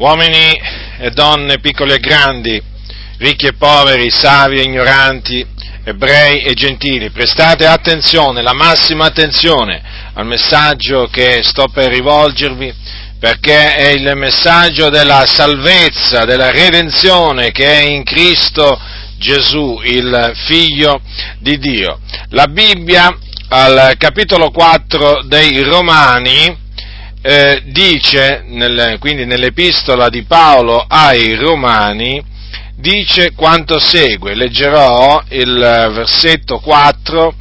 uomini e donne, piccoli e grandi, ricchi e poveri, savi e ignoranti, ebrei e gentili, prestate attenzione, la massima attenzione al messaggio che sto per rivolgervi, perché è il messaggio della salvezza, della redenzione che è in Cristo Gesù, il Figlio di Dio. La Bibbia al capitolo 4 dei Romani, eh, dice, nel, quindi nell'epistola di Paolo ai Romani, dice quanto segue. Leggerò il versetto 4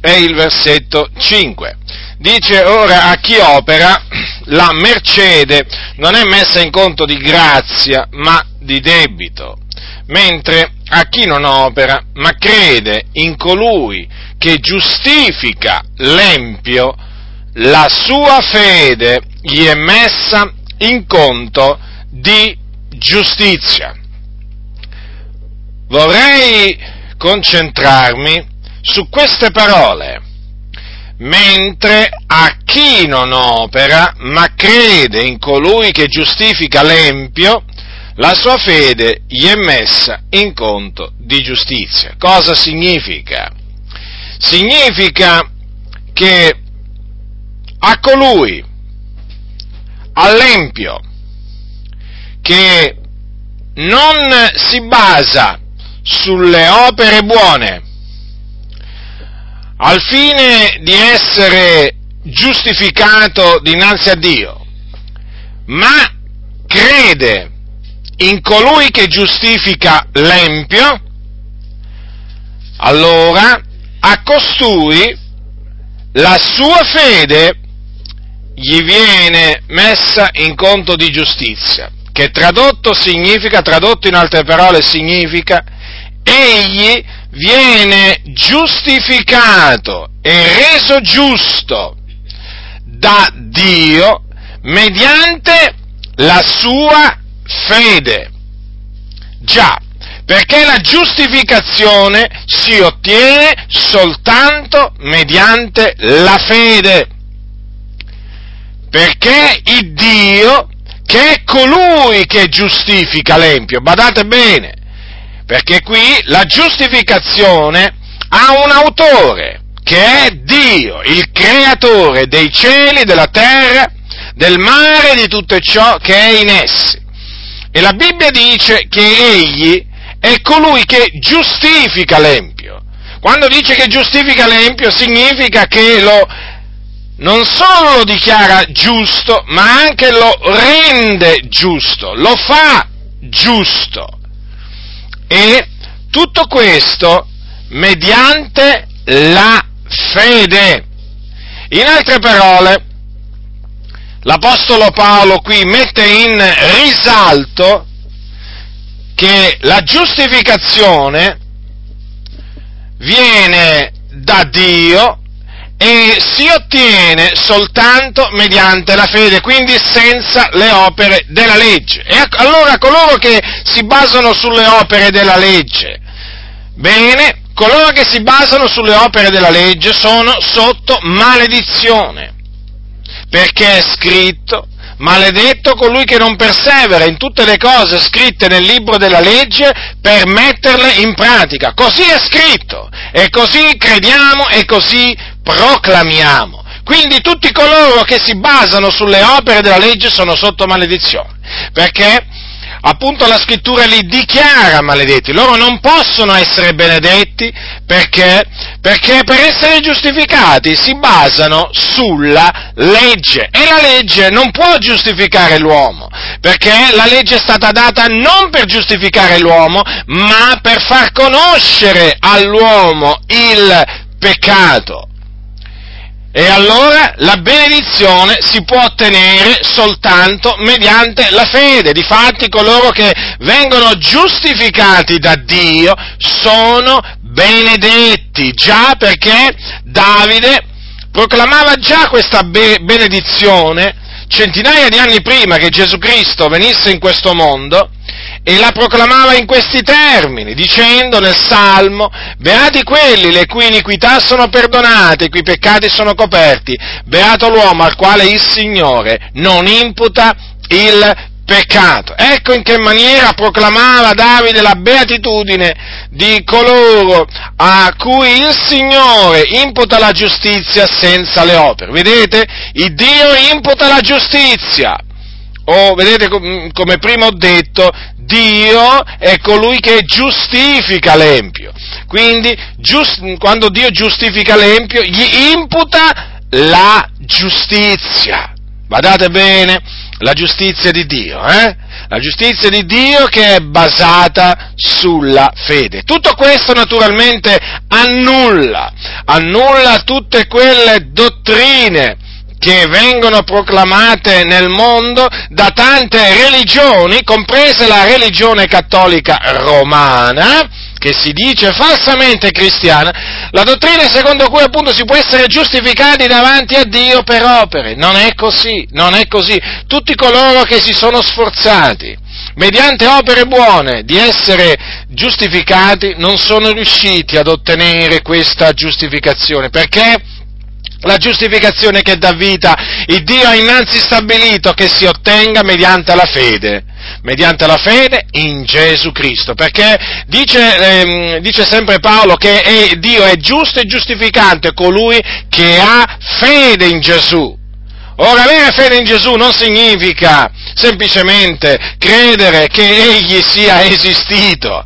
e il versetto 5. Dice ora a chi opera la mercede non è messa in conto di grazia ma di debito, mentre a chi non opera ma crede in colui che giustifica l'empio, la sua fede gli è messa in conto di giustizia. Vorrei concentrarmi su queste parole, mentre a chi non opera, ma crede in colui che giustifica l'empio, la sua fede gli è messa in conto di giustizia. Cosa significa? Significa che a colui, all'empio, che non si basa sulle opere buone al fine di essere giustificato dinanzi a Dio, ma crede in colui che giustifica l'empio, allora a costui la sua fede gli viene messa in conto di giustizia, che tradotto significa, tradotto in altre parole significa, egli viene giustificato e reso giusto da Dio mediante la sua fede. Già, perché la giustificazione si ottiene soltanto mediante la fede. Perché il Dio, che è colui che giustifica l'empio, badate bene, perché qui la giustificazione ha un autore, che è Dio, il creatore dei cieli, della terra, del mare e di tutto ciò che è in essi. E la Bibbia dice che egli è colui che giustifica l'empio. Quando dice che giustifica l'empio significa che lo non solo lo dichiara giusto, ma anche lo rende giusto, lo fa giusto. E tutto questo mediante la fede. In altre parole, l'Apostolo Paolo qui mette in risalto che la giustificazione viene da Dio e si ottiene soltanto mediante la fede, quindi senza le opere della legge. E allora coloro che si basano sulle opere della legge, bene, coloro che si basano sulle opere della legge sono sotto maledizione, perché è scritto, Maledetto colui che non persevera in tutte le cose scritte nel libro della legge per metterle in pratica. Così è scritto e così crediamo e così proclamiamo. Quindi tutti coloro che si basano sulle opere della legge sono sotto maledizione, perché appunto la scrittura li dichiara maledetti, loro non possono essere benedetti perché, perché per essere giustificati si basano sulla legge e la legge non può giustificare l'uomo, perché la legge è stata data non per giustificare l'uomo, ma per far conoscere all'uomo il peccato. E allora la benedizione si può ottenere soltanto mediante la fede. Difatti coloro che vengono giustificati da Dio sono benedetti, già perché Davide proclamava già questa be- benedizione centinaia di anni prima che Gesù Cristo venisse in questo mondo e la proclamava in questi termini, dicendo nel Salmo, beati quelli le cui iniquità sono perdonate, i cui peccati sono coperti, beato l'uomo al quale il Signore non imputa il peccato. Ecco in che maniera proclamava Davide la beatitudine di coloro a cui il Signore imputa la giustizia senza le opere. Vedete? Il Dio imputa la giustizia. O vedete come prima ho detto, Dio è colui che giustifica l'empio. Quindi giust, quando Dio giustifica l'empio gli imputa la giustizia. Badate bene, la giustizia di Dio, eh? La giustizia di Dio che è basata sulla fede. Tutto questo naturalmente annulla, annulla tutte quelle dottrine che vengono proclamate nel mondo da tante religioni, comprese la religione cattolica romana, che si dice falsamente cristiana, la dottrina secondo cui appunto si può essere giustificati davanti a Dio per opere. Non è così, non è così. Tutti coloro che si sono sforzati mediante opere buone di essere giustificati non sono riusciti ad ottenere questa giustificazione. Perché? La giustificazione che dà vita, il Dio ha innanzi stabilito che si ottenga mediante la fede mediante la fede in Gesù Cristo, perché dice, ehm, dice sempre Paolo che è, Dio è giusto e giustificante colui che ha fede in Gesù. Ora, avere fede in Gesù non significa semplicemente credere che Egli sia esistito,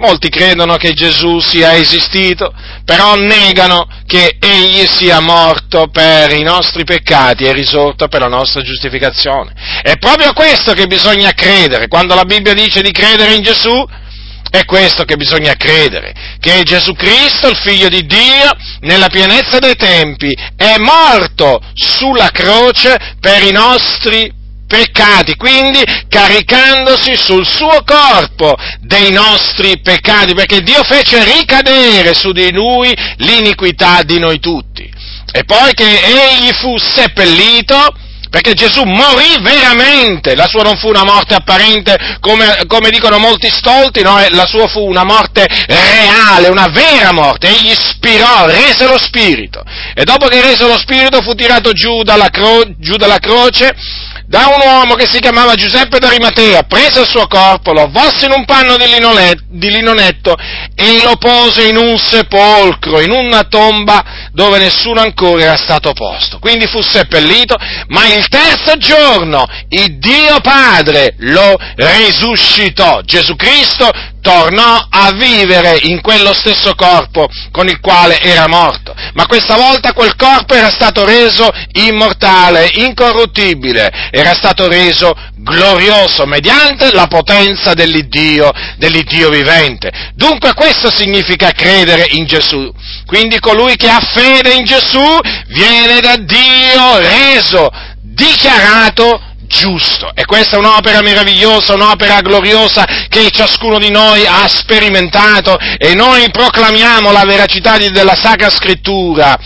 Molti credono che Gesù sia esistito, però negano che Egli sia morto per i nostri peccati e risorto per la nostra giustificazione. È proprio questo che bisogna credere. Quando la Bibbia dice di credere in Gesù, è questo che bisogna credere, che Gesù Cristo, il Figlio di Dio, nella pienezza dei tempi, è morto sulla croce per i nostri peccati quindi caricandosi sul suo corpo dei nostri peccati, perché Dio fece ricadere su di lui l'iniquità di noi tutti. E poi che egli fu seppellito, perché Gesù morì veramente, la sua non fu una morte apparente come, come dicono molti stolti, no? la sua fu una morte reale, una vera morte, egli spirò, rese lo spirito e dopo che rese lo spirito fu tirato giù dalla, cro- giù dalla croce da un uomo che si chiamava Giuseppe d'Arimatea, prese il suo corpo, lo avvolse in un panno di, linonetto, di linonetto e lo pose in un sepolcro, in una tomba dove nessuno ancora era stato posto. Quindi fu seppellito, ma il terzo giorno il Dio Padre lo risuscitò. Gesù Cristo tornò a vivere in quello stesso corpo con il quale era morto, ma questa volta quel corpo era stato reso immortale, incorruttibile, era stato reso glorioso mediante la potenza dell'Iddio, dell'Iddio vivente. Dunque questo significa credere in Gesù. Quindi colui che ha fede in Gesù viene da Dio reso, dichiarato giusto. E questa è un'opera meravigliosa, un'opera gloriosa che ciascuno di noi ha sperimentato e noi proclamiamo la veracità della Sacra Scrittura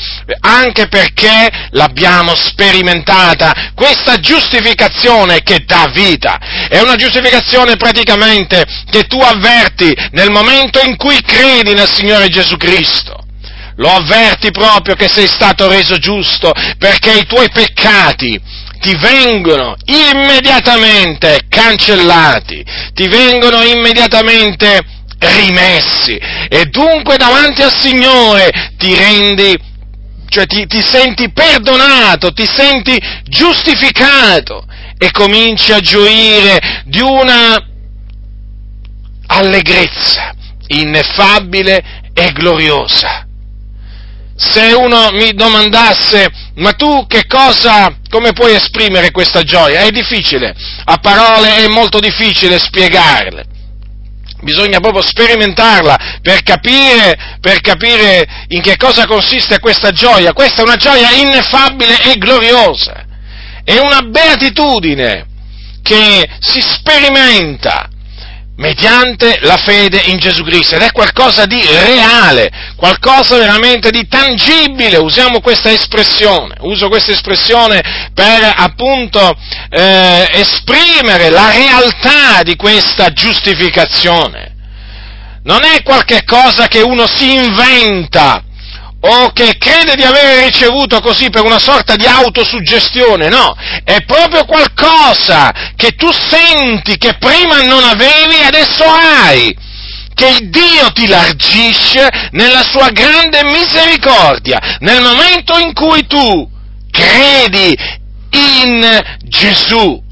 anche perché l'abbiamo sperimentata. Questa giustificazione che dà vita è una giustificazione praticamente che tu avverti nel momento in cui credi nel Signore Gesù Cristo lo avverti proprio che sei stato reso giusto perché i tuoi peccati ti vengono immediatamente cancellati, ti vengono immediatamente rimessi. E dunque davanti al Signore ti rendi, cioè ti, ti senti perdonato, ti senti giustificato e cominci a gioire di una allegrezza ineffabile e gloriosa se uno mi domandasse, ma tu che cosa, come puoi esprimere questa gioia? È difficile, a parole è molto difficile spiegarle. Bisogna proprio sperimentarla per capire, per capire in che cosa consiste questa gioia. Questa è una gioia ineffabile e gloriosa. È una beatitudine che si sperimenta mediante la fede in Gesù Cristo ed è qualcosa di reale, qualcosa veramente di tangibile, usiamo questa espressione, uso questa espressione per appunto eh, esprimere la realtà di questa giustificazione. Non è qualche cosa che uno si inventa o che crede di aver ricevuto così per una sorta di autosuggestione, no, è proprio qualcosa che tu senti che prima non avevi e adesso hai che Dio ti largisce nella sua grande misericordia, nel momento in cui tu credi in Gesù.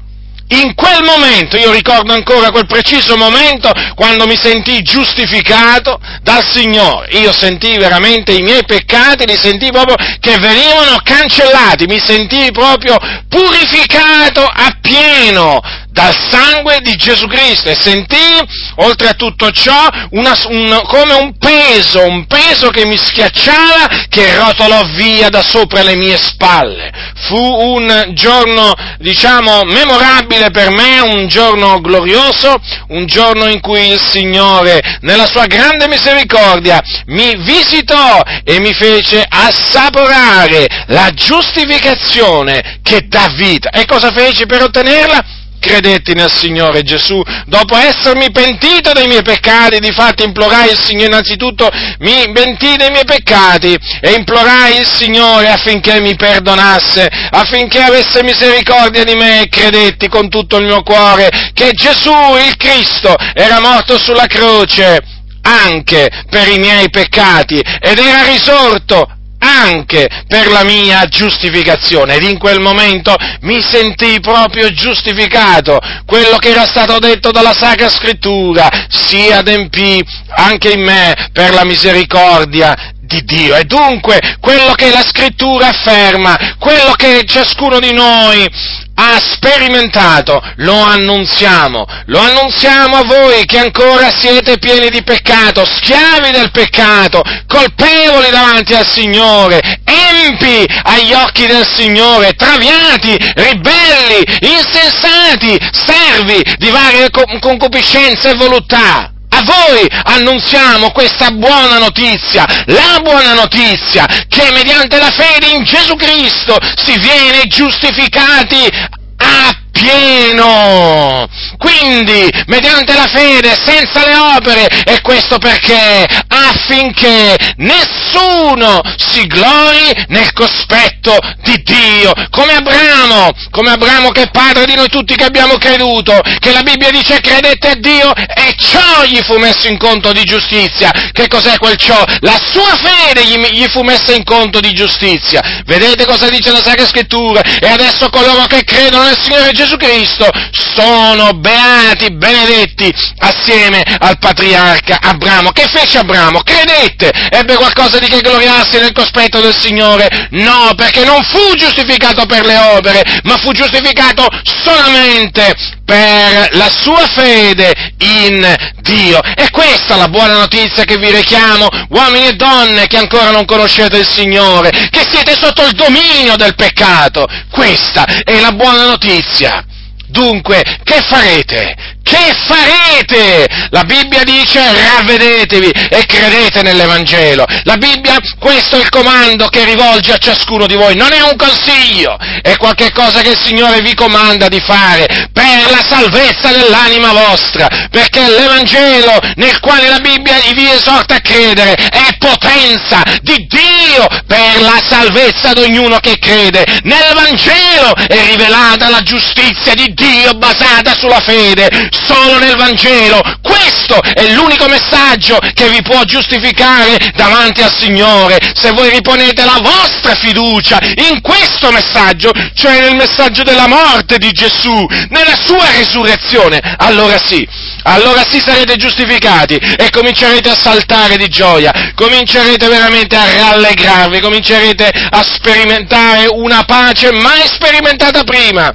In quel momento, io ricordo ancora quel preciso momento quando mi sentii giustificato dal Signore. Io sentii veramente i miei peccati, li sentii proprio che venivano cancellati, mi sentii proprio purificato appieno dal sangue di Gesù Cristo e sentii, oltre a tutto ciò, una, un, come un peso, un peso che mi schiacciava, che rotolò via da sopra le mie spalle. Fu un giorno, diciamo, memorabile per me, un giorno glorioso, un giorno in cui il Signore, nella sua grande misericordia, mi visitò e mi fece assaporare la giustificazione che dà vita. E cosa feci per ottenerla? Credetti nel Signore Gesù, dopo essermi pentito dei miei peccati, difatti implorai il Signore innanzitutto, mi pentii dei miei peccati e implorai il Signore affinché mi perdonasse, affinché avesse misericordia di me e credetti con tutto il mio cuore che Gesù, il Cristo, era morto sulla croce anche per i miei peccati ed era risorto anche per la mia giustificazione ed in quel momento mi sentii proprio giustificato. Quello che era stato detto dalla Sacra Scrittura si adempì anche in me per la misericordia di Dio. E dunque quello che la Scrittura afferma, quello che ciascuno di noi ha sperimentato, lo annunziamo, lo annunziamo a voi che ancora siete pieni di peccato, schiavi del peccato, colpevoli davanti al Signore, empi agli occhi del Signore, traviati, ribelli, insensati, servi di varie concupiscenze e voluttà. A voi annunziamo questa buona notizia, la buona notizia che mediante la fede in Gesù Cristo si viene giustificati a pieno. Quindi, mediante la fede, senza le opere, e questo perché? Affinché nessuno si glori nel cospetto di Dio, come Abramo, come Abramo che è padre di noi tutti che abbiamo creduto, che la Bibbia dice credette a Dio e ciò gli fu messo in conto di giustizia. Che cos'è quel ciò? La sua fede gli, gli fu messa in conto di giustizia. Vedete cosa dice la Sacra Scrittura? E adesso coloro che credono nel Signore Gesù Cristo sono beati, benedetti assieme al patriarca Abramo. Che fece Abramo? Credette, ebbe qualcosa di che gloriarsi nel cospetto del Signore? No, perché non fu giustificato per le opere, ma fu giustificato solamente per la sua fede in Dio. E questa è la buona notizia che vi richiamo, uomini e donne che ancora non conoscete il Signore, che siete sotto il dominio del peccato. Questa è la buona notizia. Dunque, che farete? Che farete? La Bibbia dice ravvedetevi e credete nell'Evangelo. La Bibbia, questo è il comando che rivolge a ciascuno di voi. Non è un consiglio, è qualcosa che il Signore vi comanda di fare per la salvezza dell'anima vostra. Perché l'Evangelo nel quale la Bibbia vi esorta a credere è potenza di Dio per la salvezza di ognuno che crede. Nel Vangelo è rivelata la giustizia di Dio basata sulla fede solo nel Vangelo. Questo è l'unico messaggio che vi può giustificare davanti al Signore. Se voi riponete la vostra fiducia in questo messaggio, cioè nel messaggio della morte di Gesù, nella sua risurrezione, allora sì, allora sì sarete giustificati e comincerete a saltare di gioia, comincerete veramente a rallegrarvi, comincerete a sperimentare una pace mai sperimentata prima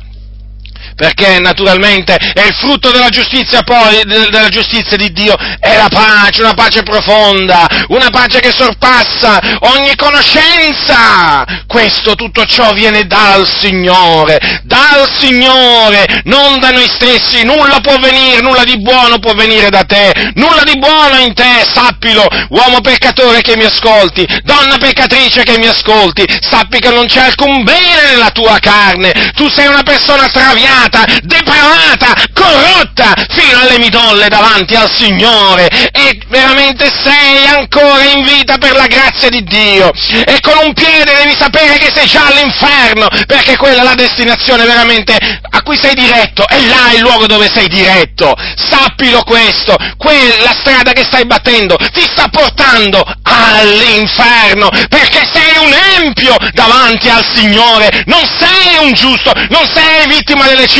perché naturalmente è il frutto della giustizia poi, della giustizia di Dio, è la pace, una pace profonda, una pace che sorpassa ogni conoscenza. Questo, tutto ciò viene dal Signore, dal Signore, non da noi stessi, nulla può venire, nulla di buono può venire da te, nulla di buono in te, sappilo, uomo peccatore che mi ascolti, donna peccatrice che mi ascolti, sappi che non c'è alcun bene nella tua carne, tu sei una persona traviata, depravata, corrotta fino alle semidolle davanti al Signore. E veramente sei ancora in vita per la grazia di Dio. E con un piede devi sapere che sei già all'inferno perché quella è la destinazione veramente a cui sei diretto. E là è il luogo dove sei diretto. Sappilo questo, quella strada che stai battendo ti sta portando all'inferno perché sei un empio davanti al Signore, non sei un giusto, non sei vittima delle circostanze,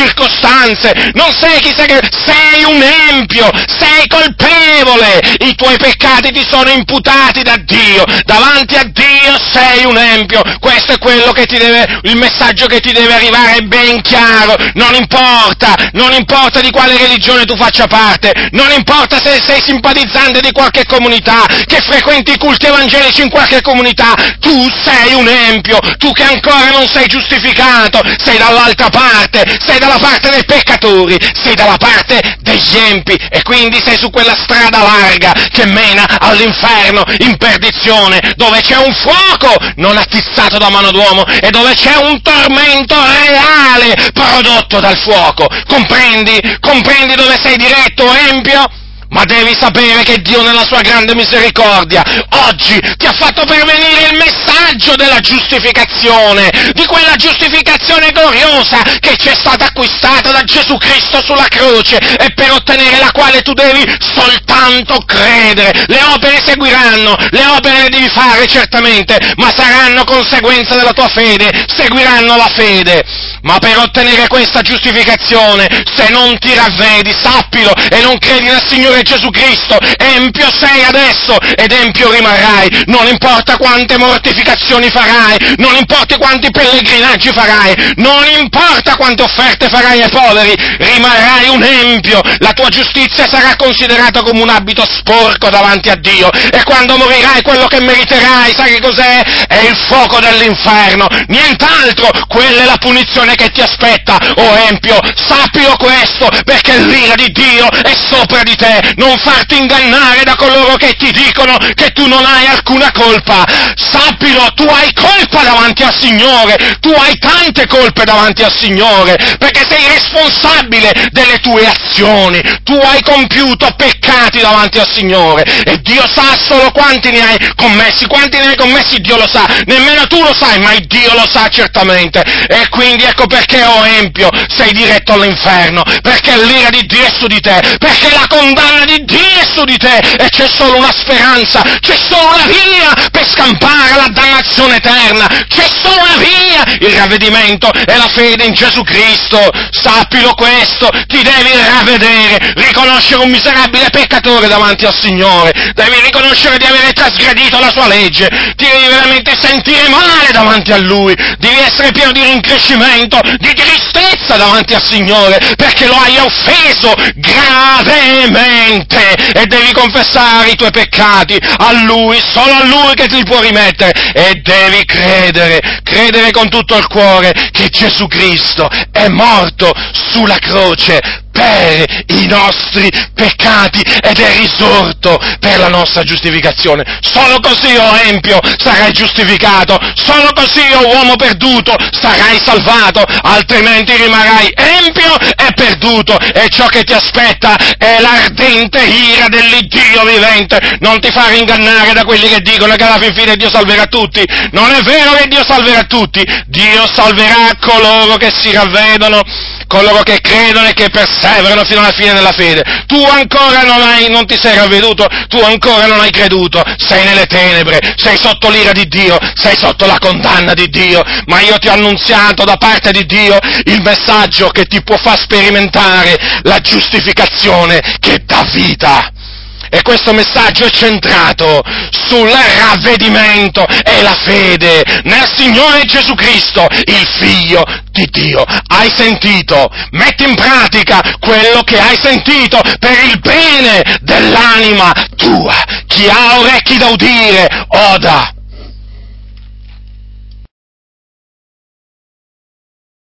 non sei chi sei, sei un empio, sei colpevole, i tuoi peccati ti sono imputati da Dio, davanti a Dio sei un empio, questo è quello che ti deve, il messaggio che ti deve arrivare ben chiaro, non importa, non importa di quale religione tu faccia parte, non importa se sei simpatizzante di qualche comunità, che frequenti i culti evangelici in qualche comunità, tu sei un empio, tu che ancora non sei giustificato, sei dall'altra parte, sei dalla parte dei peccatori, sei dalla parte degli empi e quindi sei su quella strada larga che mena all'inferno in perdizione, dove c'è un fuoco non attizzato da mano d'uomo e dove c'è un tormento reale prodotto dal fuoco. Comprendi? Comprendi dove sei diretto, empio? Ma devi sapere che Dio nella sua grande misericordia oggi ti ha fatto pervenire il messaggio della giustificazione, di quella giustificazione gloriosa che ci è stata acquistata da Gesù Cristo sulla croce e per ottenere la quale tu devi soltanto credere. Le opere seguiranno, le opere le devi fare certamente, ma saranno conseguenza della tua fede, seguiranno la fede. Ma per ottenere questa giustificazione, se non ti ravvedi, sappilo e non credi nel Signore Gesù Cristo, empio sei adesso ed empio rimarrai, non importa quante mortificazioni farai, non importa quanti pellegrinaggi farai, non importa quante offerte farai ai poveri, rimarrai un empio, la tua giustizia sarà considerata come un abito sporco davanti a Dio e quando morirai quello che meriterai, sai che cos'è? È il fuoco dell'inferno, nient'altro, quella è la punizione che ti aspetta, o oh empio, sappilo questo, perché l'ira di Dio è sopra di te, non farti ingannare da coloro che ti dicono che tu non hai alcuna colpa. Sappilo, tu hai colpa davanti al Signore, tu hai tante colpe davanti al Signore, perché sei responsabile delle tue azioni, tu hai compiuto peccati davanti al Signore. E Dio sa solo quanti ne hai commessi, quanti ne hai commessi Dio lo sa, nemmeno tu lo sai, ma Dio lo sa certamente. E quindi ecco perché, o oh empio, sei diretto all'inferno, perché l'ira di Dio è su di te, perché la condanna di Dio su di te e c'è solo una speranza, c'è solo una via per scampare alla dannazione eterna, c'è solo una via, il ravvedimento e la fede in Gesù Cristo, sappilo questo, ti devi ravvedere, riconoscere un miserabile peccatore davanti al Signore, devi riconoscere di avere trasgredito la sua legge, ti devi veramente sentire male davanti a Lui, devi essere pieno di rincrescimento, di tristezza davanti al Signore, perché lo hai offeso gravemente. Mente e devi confessare i tuoi peccati a Lui, solo a Lui che ti può rimettere. E devi credere, credere con tutto il cuore che Gesù Cristo è morto sulla croce per i nostri peccati ed è risorto per la nostra giustificazione. Solo così, o oh Empio, sarai giustificato, solo così, o oh uomo perduto, sarai salvato, altrimenti rimarrai empio e perduto e ciò che ti aspetta è l'ardente ira dell'Iddio vivente. Non ti fare ingannare da quelli che dicono che alla fin fine Dio salverà tutti. Non è vero che Dio salverà tutti, Dio salverà coloro che si ravvedono coloro che credono e che perseverano fino alla fine della fede. Tu ancora non, hai, non ti sei ravveduto, tu ancora non hai creduto, sei nelle tenebre, sei sotto l'ira di Dio, sei sotto la condanna di Dio, ma io ti ho annunziato da parte di Dio il messaggio che ti può far sperimentare la giustificazione che dà vita. E questo messaggio è centrato sul ravvedimento e la fede nel Signore Gesù Cristo, il Figlio di Dio. Hai sentito? Metti in pratica quello che hai sentito per il bene dell'anima tua. Chi ha orecchi da udire, oda